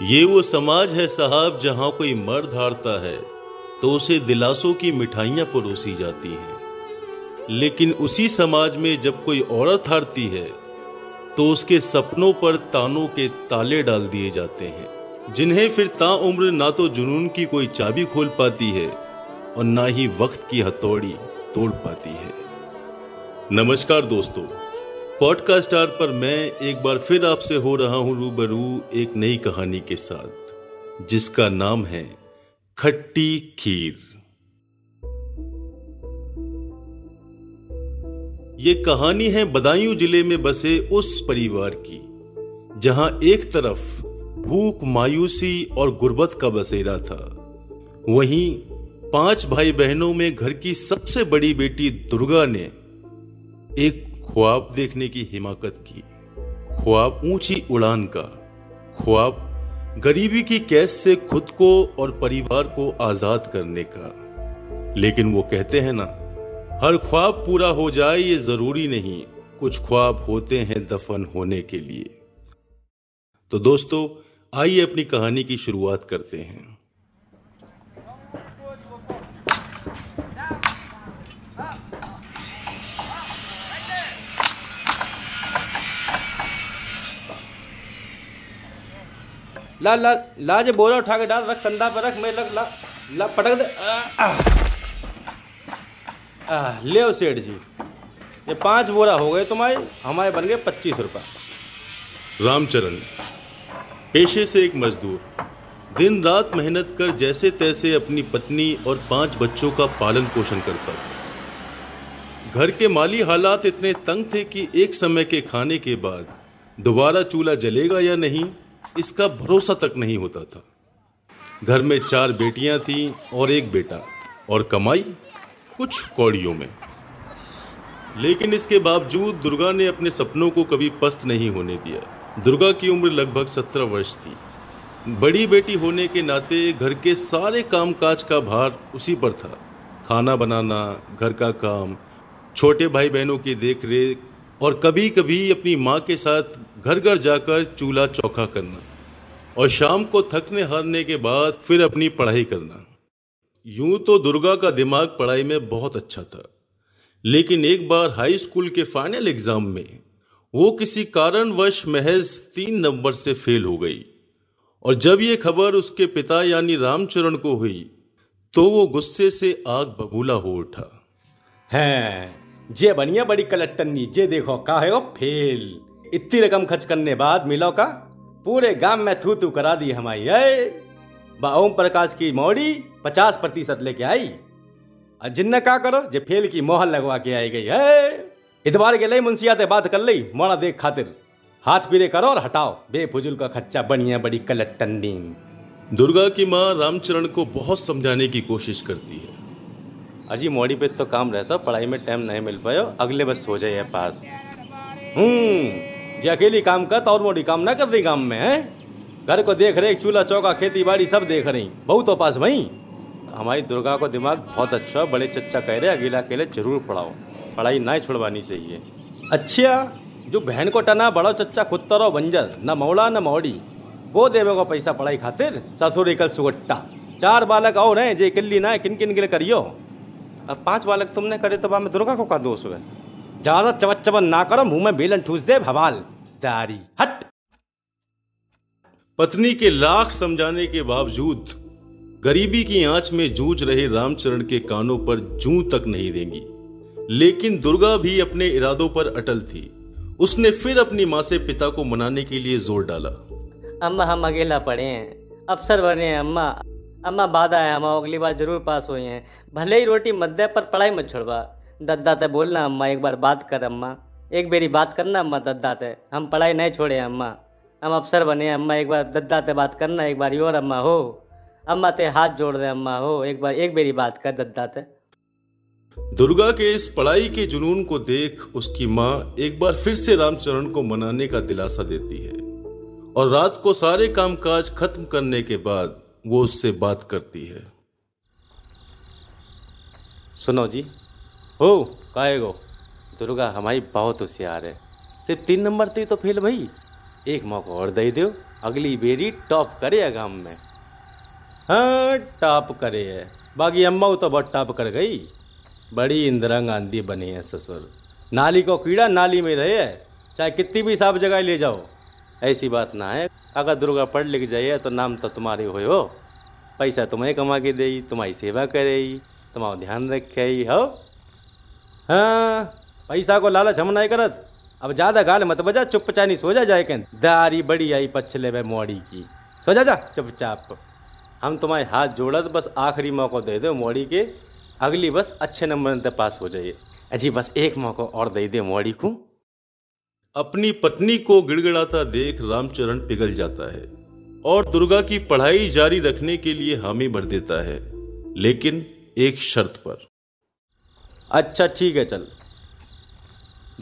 ये वो समाज है साहब जहाँ कोई मर्द हारता है तो उसे दिलासों की मिठाइयाँ परोसी जाती हैं। लेकिन उसी समाज में जब कोई औरत हारती है तो उसके सपनों पर तानों के ताले डाल दिए जाते हैं, जिन्हें फिर ताउम्र ना तो जुनून की कोई चाबी खोल पाती है, और ना ही वक्त की हथौड़ी तोड़ पाती है। नमस्कार दोस्तों पॉडकास्ट स्टार पर मैं एक बार फिर आपसे हो रहा हूँ रूबरू एक नई कहानी के साथ, जिसका नाम है खट्टी खीर। ये कहानी है बदायूं ज़िले में बसे उस परिवार की, जहाँ एक तरफ़ भूख, मायूसी और गुर्बत का बसेरा था। वहीं पाँच भाई बहनों में घर की सबसे बड़ी बेटी दुर्गा ने एक ख्वाब देखने की हिमाकत की। ख्वाब ऊँची उड़ान का। ख्वाब गरीबी की कैस से खुद को और परिवार को आज़ाद करने का। लेकिन वो कहते हैं ना, हर ख्वाब पूरा हो जाए ये ज़रूरी नहीं। कुछ ख्वाब होते हैं दफन होने के लिए। तो दोस्तों, आइए अपनी कहानी की शुरुआत करते हैं। ला ला ला जे बोरा उठा के डाल, रख कंधा पर रख, मैं लग ला ला, पटक दे। ले सेठ जी। ये पाँच बोरा हो गए तुम्हारे, हमारे बन गए पच्चीस रुपये रामचरण, पेशे से एक मजदूर, दिन रात मेहनत कर जैसे तैसे अपनी पत्नी और पाँच बच्चों का पालन पोषण करता था। घर के माली हालात इतने तंग थे कि एक समय के खाने के बाद दोबारा चूल्हा जलेगा या नहीं इसका भरोसा तक नहीं होता था। घर में चार बेटियाँ थीं और एक बेटा और कमाई कुछ कौड़ियों में। लेकिन इसके बावजूद दुर्गा ने अपने सपनों को कभी पस्त नहीं होने दिया। दुर्गा की उम्र लगभग सत्रह वर्ष थी। बड़ी बेटी होने के नाते घर के सारे कामकाज का भार उसी पर था। खाना बनाना, घर का काम, छोटे भाई बहनों की देख रेख और कभी कभी अपनी माँ के साथ घर घर जाकर चूल्हा चौखा करना और शाम को थकने हारने के बाद फिर अपनी पढ़ाई करना। यूँ तो दुर्गा का दिमाग पढ़ाई में बहुत अच्छा था, लेकिन एक बार हाई स्कूल के फाइनल एग्ज़ाम में वो किसी कारणवश महज तीन नंबर से फेल हो गई और जब ये खबर उसके पिता यानी रामचरण को हुई तो वो गुस्से से आग बबूला हो उठा। है। जे बनिया बड़ी कलट्टनी जे देखो का है वो फेल। इतनी रकम खर्च करने बाद मिलो का? पूरे गाँव में थू थू करा दी हमारी ओम प्रकाश की मौड़ी पचास प्रतिशत लेके आई। और जिन्न का करो, जे फेल की मोहर लगवा के आई गई है इतबार के लिए मुंशियाते बात कर ली, मोड़ा देख खातिर। हाथ पीरे करो और हटाओ, बेफुजुल का खच्चा बनिया बड़ी कलट्टनी दुर्गा की माँ रामचरण को बहुत समझाने की कोशिश करती है। अजी मोड़ी पे तो काम रहता, पढ़ाई में टाइम नहीं मिल पायो, अगले बस हो जाए पास। हम्म ये अकेली काम कर और मोड़ी काम ना कर रही काम में, है? घर को देख रहे, चूल्हा, चौका, खेती बाड़ी सब देख रही, बहुत तो पास वही। हमारी दुर्गा को दिमाग बहुत अच्छा बड़े चच्चा कह रहे, अकेला अकेले ज़रूर पढ़ाओ, पढ़ाई ना छुड़वानी चाहिए। अच्छा जो बहन को टना, बड़ो चच्चा कुत्ता रहो बंजर, न मौड़ा न मौड़ी। वो देवे को पैसा पढ़ाई खातिर, ससुर कल सुगट्टा चार बालक और हैं, जे किल्ली ना किन किन के लिए करियो? अब पाँच बालक तुमने करे तो मैं दुर्गा को का दोष हुए? ज़्यादा चवच चवन ना करो मुँह में बेलन ठूस दे भवाल। दारी हट। पत्नी के लाख समझाने के बावजूद गरीबी की आँच में जूझ रहे रामचरण के कानों पर जू तक नहीं देंगी लेकिन दुर्गा भी अपने इरादों पर अटल थी। उसने फिर अपनी माँ से पिता को मनाने के लिए ज़ोर डाला। अम्मा हम अकेला पढ़े हैं। अफसर बने हैं अम्मा। अम्मा बाधा है हम अगली बार ज़रूर पास हुए हैं। भले ही रोटी दे पर पढ़ाई मत छोड़वा। दद्दा ते बोलना, अम्मा, एक बार बात कर, अम्मा। एक बेरी बात करना, अम्मा, दद्दा ते। हम पढ़ाई नहीं छोड़े, अम्मा। हम अफसर बने, अम्मा, एक बार दद्दा ते बात करना, एक बार योर अम्मा, हो। अम्मा ते हाथ जोड़ दे, अम्मा, हो। एक बार, एक बेरी बात कर, दद्दा ते। दुर्गा के इस पढ़ाई के जुनून को देख उसकी माँ एक बार फिर से रामचरण को मनाने का दिलासा देती है। और रात को सारे कामकाज खत्म करने के बाद वो उससे बात करती है। सुनो जी। हो काहे गो दुर्गा हमारी बहुत होशियार है। सिर्फ़ तीन नंबर थी तो फेल भाई। एक मौका और दे दो अगली बेरी टॉप करे गाँव में। हाँ टॉप करे है। बाकी अम्मा तो बहुत टॉप कर गई। बड़ी इंदिरा गांधी बनी है ससुर। नाली को कीड़ा नाली में रहे है। चाहे कितनी भी साफ़ जगह ले जाओ। ऐसी बात ना है अगर दुर्गा पढ़ लिख जाइए तो नाम तो तुम्हारे हो हो। पैसा तुम्हें कमा के दे, तुम्हारी सेवा करे, तुम्हारा ध्यान रखे, हो। हाँ पैसा को लालच हम नहीं करत। अब ज़्यादा गाल मत बजा, चुपचाप नहीं सो जा जाए के दारी बड़ी आई पछले वे मोड़ी की। सो जा जा चुपचाप। हम तुम्हारे हाथ जोड़त, बस आखिरी मौका दे दो मोड़ी के। अगली बस अच्छे नंबर पास हो जाइए। अजी, बस एक मौका और दे दे मोड़ी को। अपनी पत्नी को गिड़गिड़ाता देख रामचरण पिघल जाता है और दुर्गा की पढ़ाई जारी रखने के लिए हामी भर देता है, लेकिन एक शर्त पर। अच्छा ठीक है, चल।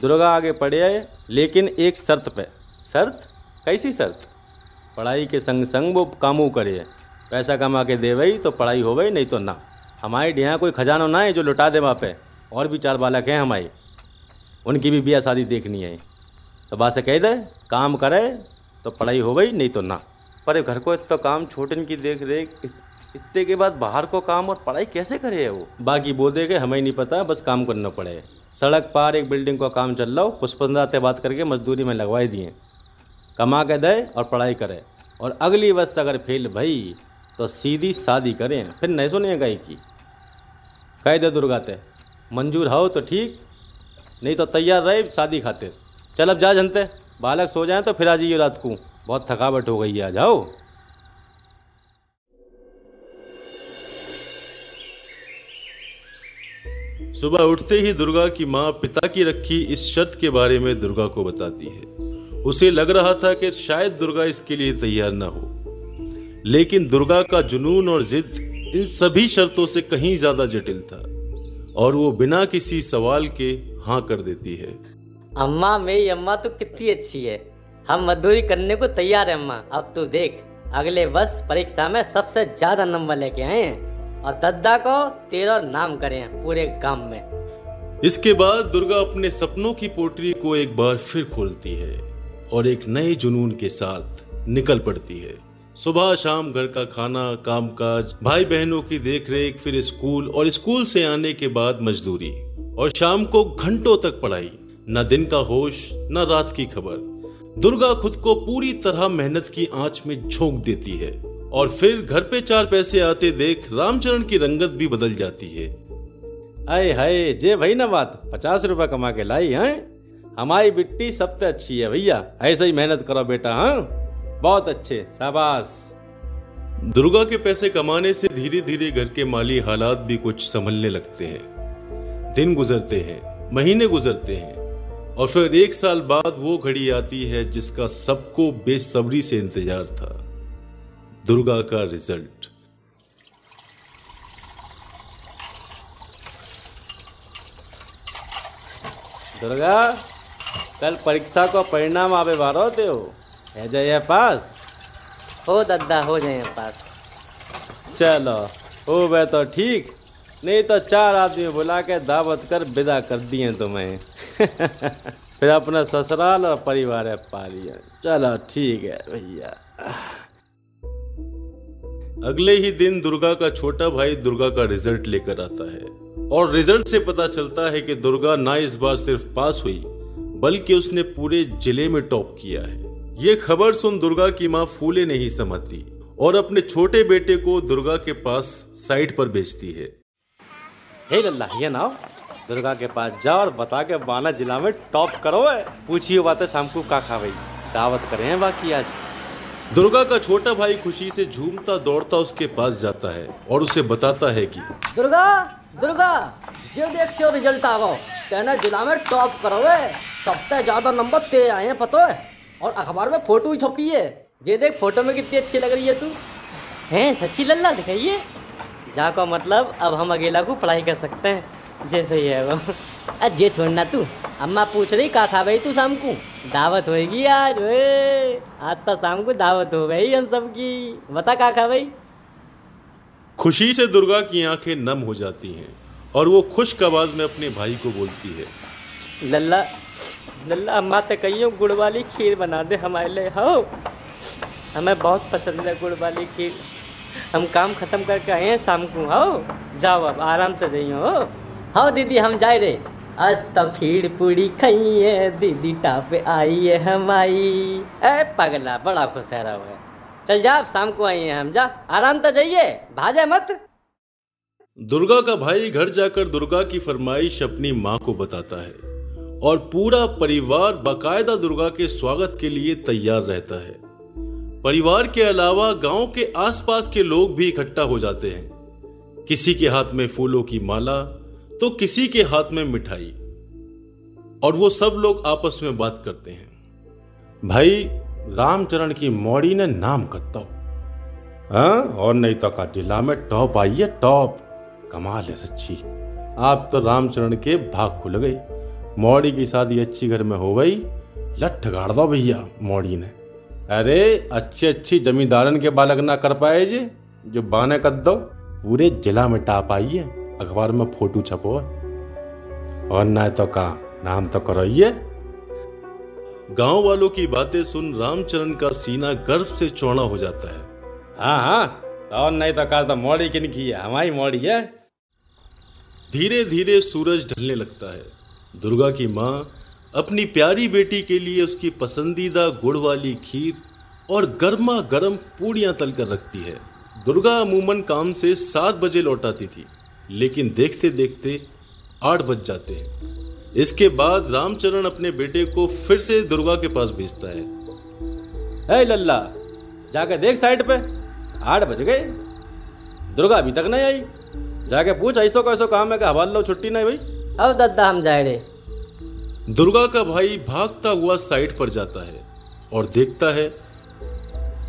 दुर्गा आगे पढ़े आए, लेकिन एक शर्त पे। शर्त? कैसी शर्त? पढ़ाई के संग संग वो कामू करे। पैसा कमा के दे वही तो पढ़ाई हो गई नहीं तो ना। हमारे यहाँ कोई खजाना ना है जो लुटा दे वहाँ पे। और भी चार बालक हैं हमारे। उनकी भी ब्याह शादी देखनी है। तो बात से कह दे, काम करे तो पढ़ाई हो गई, नहीं तो ना। पर घर को इतना काम, छोटन की देख रेख इतने के बाद बाहर को काम और पढ़ाई कैसे करे वो? बाकी वो दे के हमें नहीं पता, बस काम करना पड़े। सड़क पार एक बिल्डिंग का काम चल रहा हो पुष्पंदा से बात करके मजदूरी में लगवाई दिए। कमा के दे और पढ़ाई करे। और अगली वस्त अगर फेल भई तो सीधी शादी करें, फिर नहीं सुनिए गई की। कह दे दुर्गा ते, मंजूर हो तो ठीक, नहीं तो तैयार रहे, शादी खातिर। चल अब जा जनते बालक सो जाए तो फिर आ जाइए रात को। बहुत थकावट हो गई है, आ जाओ। सुबह उठते ही दुर्गा की माँ पिता की रखी इस शर्त के बारे में दुर्गा को बताती है। उसे लग रहा था कि शायद दुर्गा इसके लिए तैयार न हो। लेकिन दुर्गा का जुनून और जिद इन सभी शर्तों से कहीं ज़्यादा जटिल था और वो बिना किसी सवाल के हाँ कर देती है। अम्मा, मेरी अम्मा तो कितनी अच्छी है। हम मजदूरी करने को तैयार है, अम्मा। अब तू देख, अगले वर्ष परीक्षा में सबसे ज़्यादा नंबर लेके आए हैं और दद्दा को तेरा नाम करें पूरे गाँव में। इसके बाद दुर्गा अपने सपनों की पोटरी को एक बार फिर खोलती है और एक नए जुनून के साथ निकल पड़ती है। सुबह शाम घर का खाना, कामकाज भाई बहनों की देखरेख, फिर स्कूल और स्कूल से आने के बाद मजदूरी और शाम को घंटों तक पढ़ाई। न दिन का होश न रात की खबर। दुर्गा खुद को पूरी तरह मेहनत की आँच में झोंक देती है और फिर घर पे चार पैसे आते देख रामचरण की रंगत भी बदल जाती है। अरे हाय जे भाई ना बात पचास रुपए कमा के लाई हैं? हमारी बिट्टी सबसे अच्छी है भैया ऐसे ही मेहनत करो बेटा हाँ? बहुत अच्छे शाबाश। दुर्गा के पैसे कमाने से धीरे धीरे घर के माली हालात भी कुछ संभलने लगते हैं। दिन गुजरते हैं महीने गुजरते हैं और फिर एक साल बाद वो घड़ी आती है जिसका सबको बेसब्री से इंतज़ार था। दुर्गा का रिज़ल्ट। दुर्गा कल परीक्षा का परिणाम आवे बारो दे हो है जाइए पास? हो दद्दा हो जाए पास। चलो हो वह तो ठीक। नहीं तो चार आदमी बुला के दावत कर विदा कर दिए तुम्हें। फिर अपना ससुराल और परिवार है पालिए। चलो ठीक है भैया। अगले ही दिन दुर्गा का छोटा भाई दुर्गा का रिज़ल्ट लेकर आता है। और रिज़ल्ट से पता चलता है कि दुर्गा ना इस बार सिर्फ़ पास हुई बल्कि उसने पूरे ज़िले में टॉप किया है। ये खबर सुन दुर्गा की माँ फूले नहीं समझती और अपने छोटे बेटे को दुर्गा के पास साइट पर भेजती है। हे लल्ला ये नाव। दुर्गा के पास जाओ और बता के बाना जिला में टॉप करो है पूछिए बातें शाम को का खा भाई। दावत करें बाकी आज। दुर्गा का छोटा भाई खुशी से झूमता दौड़ता उसके पास जाता है और उसे बताता है कि दुर्गा दुर्गा जो देख क्यों रिज़ल्ट आ कहना जिला में टॉप करो है सबसे ज़्यादा नंबर ते आए हैं पता है? और अखबार में फ़ोटो ही छपी है। ये देख फ़ोटो में कितनी अच्छी लग रही है तू। हैं सच्ची लल्ला दिखाइए। जाको मतलब अब हम अकेला को पढ़ाई कर सकते हैं। जैसे ही है वो ये छोड़ना तू अम्मा पूछ रही का खा भाई तू शाम को दावत होएगी आज वे आज तो शाम को दावत हो गई हम सबकी बता का खा भाई खुशी से दुर्गा की आँखें नम हो जाती हैं और वो खुश आवाज़ में अपने भाई को बोलती है लल्ला लल्ला अम्मा तो कहियो गुड़ वाली खीर बना दे हमारे लिए हो हमें बहुत पसंद है गुड़ वाली खीर हम काम खत्म करके आए हैं शाम को हो जाओ अब आराम से जाइयो हो हाँ दीदी, हम जाए रे। आज तब खीर पूरी खाइए दीदी टाप आई है हमारी ए, पगला बड़ा खुश है रहा है। चल जा, अब शाम को आइए हम, जा। आराम तो जाइए, भाजे मत। दुर्गा का भाई घर जाकर दुर्गा की फरमाइश अपनी माँ को बताता है और पूरा परिवार बाकायदा दुर्गा के स्वागत के लिए तैयार रहता है। परिवार के अलावा गाँव के आसपास के लोग भी इकट्ठा हो जाते हैं। किसी के हाथ में फूलों की माला तो किसी के हाथ में मिठाई। और वो सब लोग आपस में बात करते हैं। भाई, रामचरण की मौड़ी ने नाम कत्ता। हाँ और नहीं तो का जिला में टॉप आई है, टॉप। कमाल है सच्ची। आप तो रामचरण के भाग खुल गए। मौड़ी की शादी अच्छी घर में हो गई। लठ गाड़ दो भैया, मौड़ी ने। अरे अच्छी अच्छी जमींदारन के बालक ना कर पाए जी। जो बाने कर दो पूरे जिला में टाप आई है। अखबार में फ़ोटो छपो। और ना तो का नाम तो करो ये गाँव वालों की बातें सुन रामचरण का सीना गर्व से चौड़ा हो जाता है। हाँ हाँ और नहीं तो का तो मौड़ी किन की है? हमारी मौड़ी है। धीरे धीरे सूरज ढलने लगता है। दुर्गा की माँ अपनी प्यारी बेटी के लिए उसकी पसंदीदा गुड़ वाली खीर और गर्मा गर्म पूड़ियाँ तल कर रखती है। दुर्गा अमूमन काम से सात बजे लौट आती थी। लेकिन देखते देखते आठ बज जाते हैं। इसके बाद रामचरण अपने बेटे को फिर से दुर्गा के पास भेजता है। है लल्ला जाके देख साइड पे। आठ बज गए। दुर्गा अभी तक नहीं आई। जाके पूछ ऐसो कैसो काम है कि हवाल लो छुट्टी नहीं भाई? अब दद्दा हम जाए रे दुर्गा का भाई भागता हुआ साइड पर जाता है और देखता है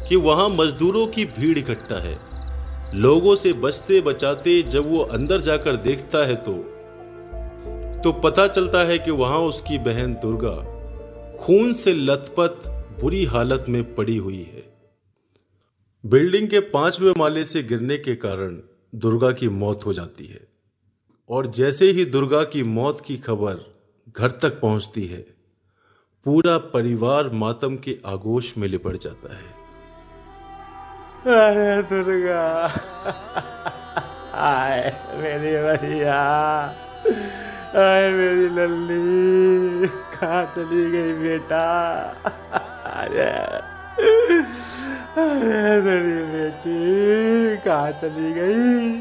कि वहाँ मजदूरों की भीड़ इकट्ठा है। लोगों से बचते बचाते जब वो अंदर जाकर देखता है तो तो पता चलता है कि वहाँ उसकी बहन दुर्गा खून से लथपथ बुरी हालत में पड़ी हुई है। बिल्डिंग के पाँचवें माले से गिरने के कारण दुर्गा की मौत हो जाती है और जैसे ही दुर्गा की मौत की खबर घर तक पहुँचती है, पूरा परिवार मातम के आगोश में लिपट जाता है। अरे दुर्गा। आए मेरी भैया। आए मेरी लल्ली। कहाँ चली गई बेटा? अरे अरे तेरी बेटी, कहाँ चली गई?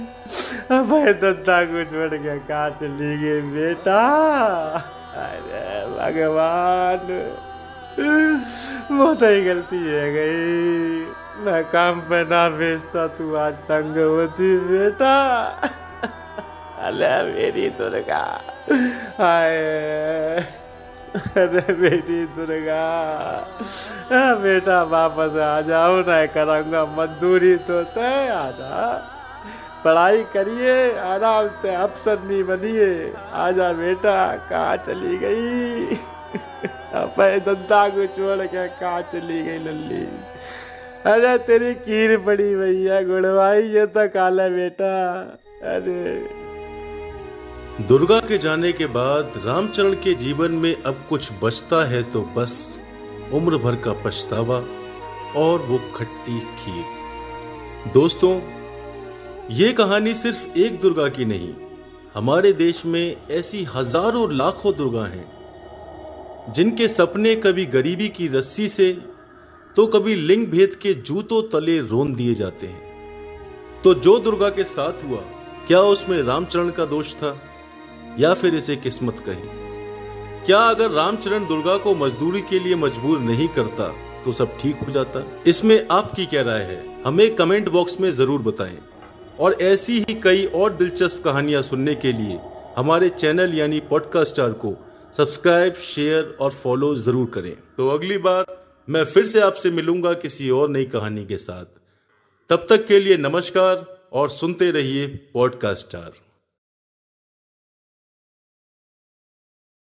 भाई दत्ता कुछ बढ़ गया। कहाँ चली गई बेटा? अरे भगवान। वो तो ही गलती है गई। मैं काम पे ना भेजता, तू आज संग होती बेटा। अरे मेरी दुर्गा। हाय। अरे बेटी दुर्गा। बेटा वापस आ जाओ ना करूँगा मजदूरी तो तय, आ जा। पढ़ाई करिए, आराम से अफसर नहीं बनिए। आजा बेटा, कहाँ चली गई? अपने दद्दा को छोड़ के कहाँ चली गई लल्ली? अरे तेरी कीर पड़ी भैया, गुड़वाई ये तो काला बेटा। अरे। दुर्गा के जाने के बाद रामचरण के जीवन में अब कुछ बचता है तो बस उम्र भर का पछतावा और वो खट्टी खीर। दोस्तों, ये कहानी सिर्फ़ एक दुर्गा की नहीं, हमारे देश में ऐसी हज़ारों लाखों दुर्गा हैं, जिनके सपने कभी गरीबी की रस्सी से तो कभी लिंग भेद के जूतों तले रोन दिए जाते हैं। तो जो दुर्गा के साथ हुआ, क्या उसमें रामचरण का दोष था? या फिर इसे किस्मत कहें? क्या अगर रामचरण दुर्गा को मजदूरी के लिए मजबूर नहीं करता तो सब ठीक हो जाता? इसमें आपकी क्या राय है? हमें कमेंट बॉक्स में ज़रूर बताएँ। और ऐसी ही कई और दिलचस्प कहानियाँ सुनने के लिए हमारे चैनल यानी पॉडकास्टर को सब्सक्राइब, शेयर और फॉलो ज़रूर करें। तो अगली बार मैं फिर से आपसे मिलूँगा किसी और नई कहानी के साथ। तब तक के लिए नमस्कार और सुनते रहिए पॉडकास्टार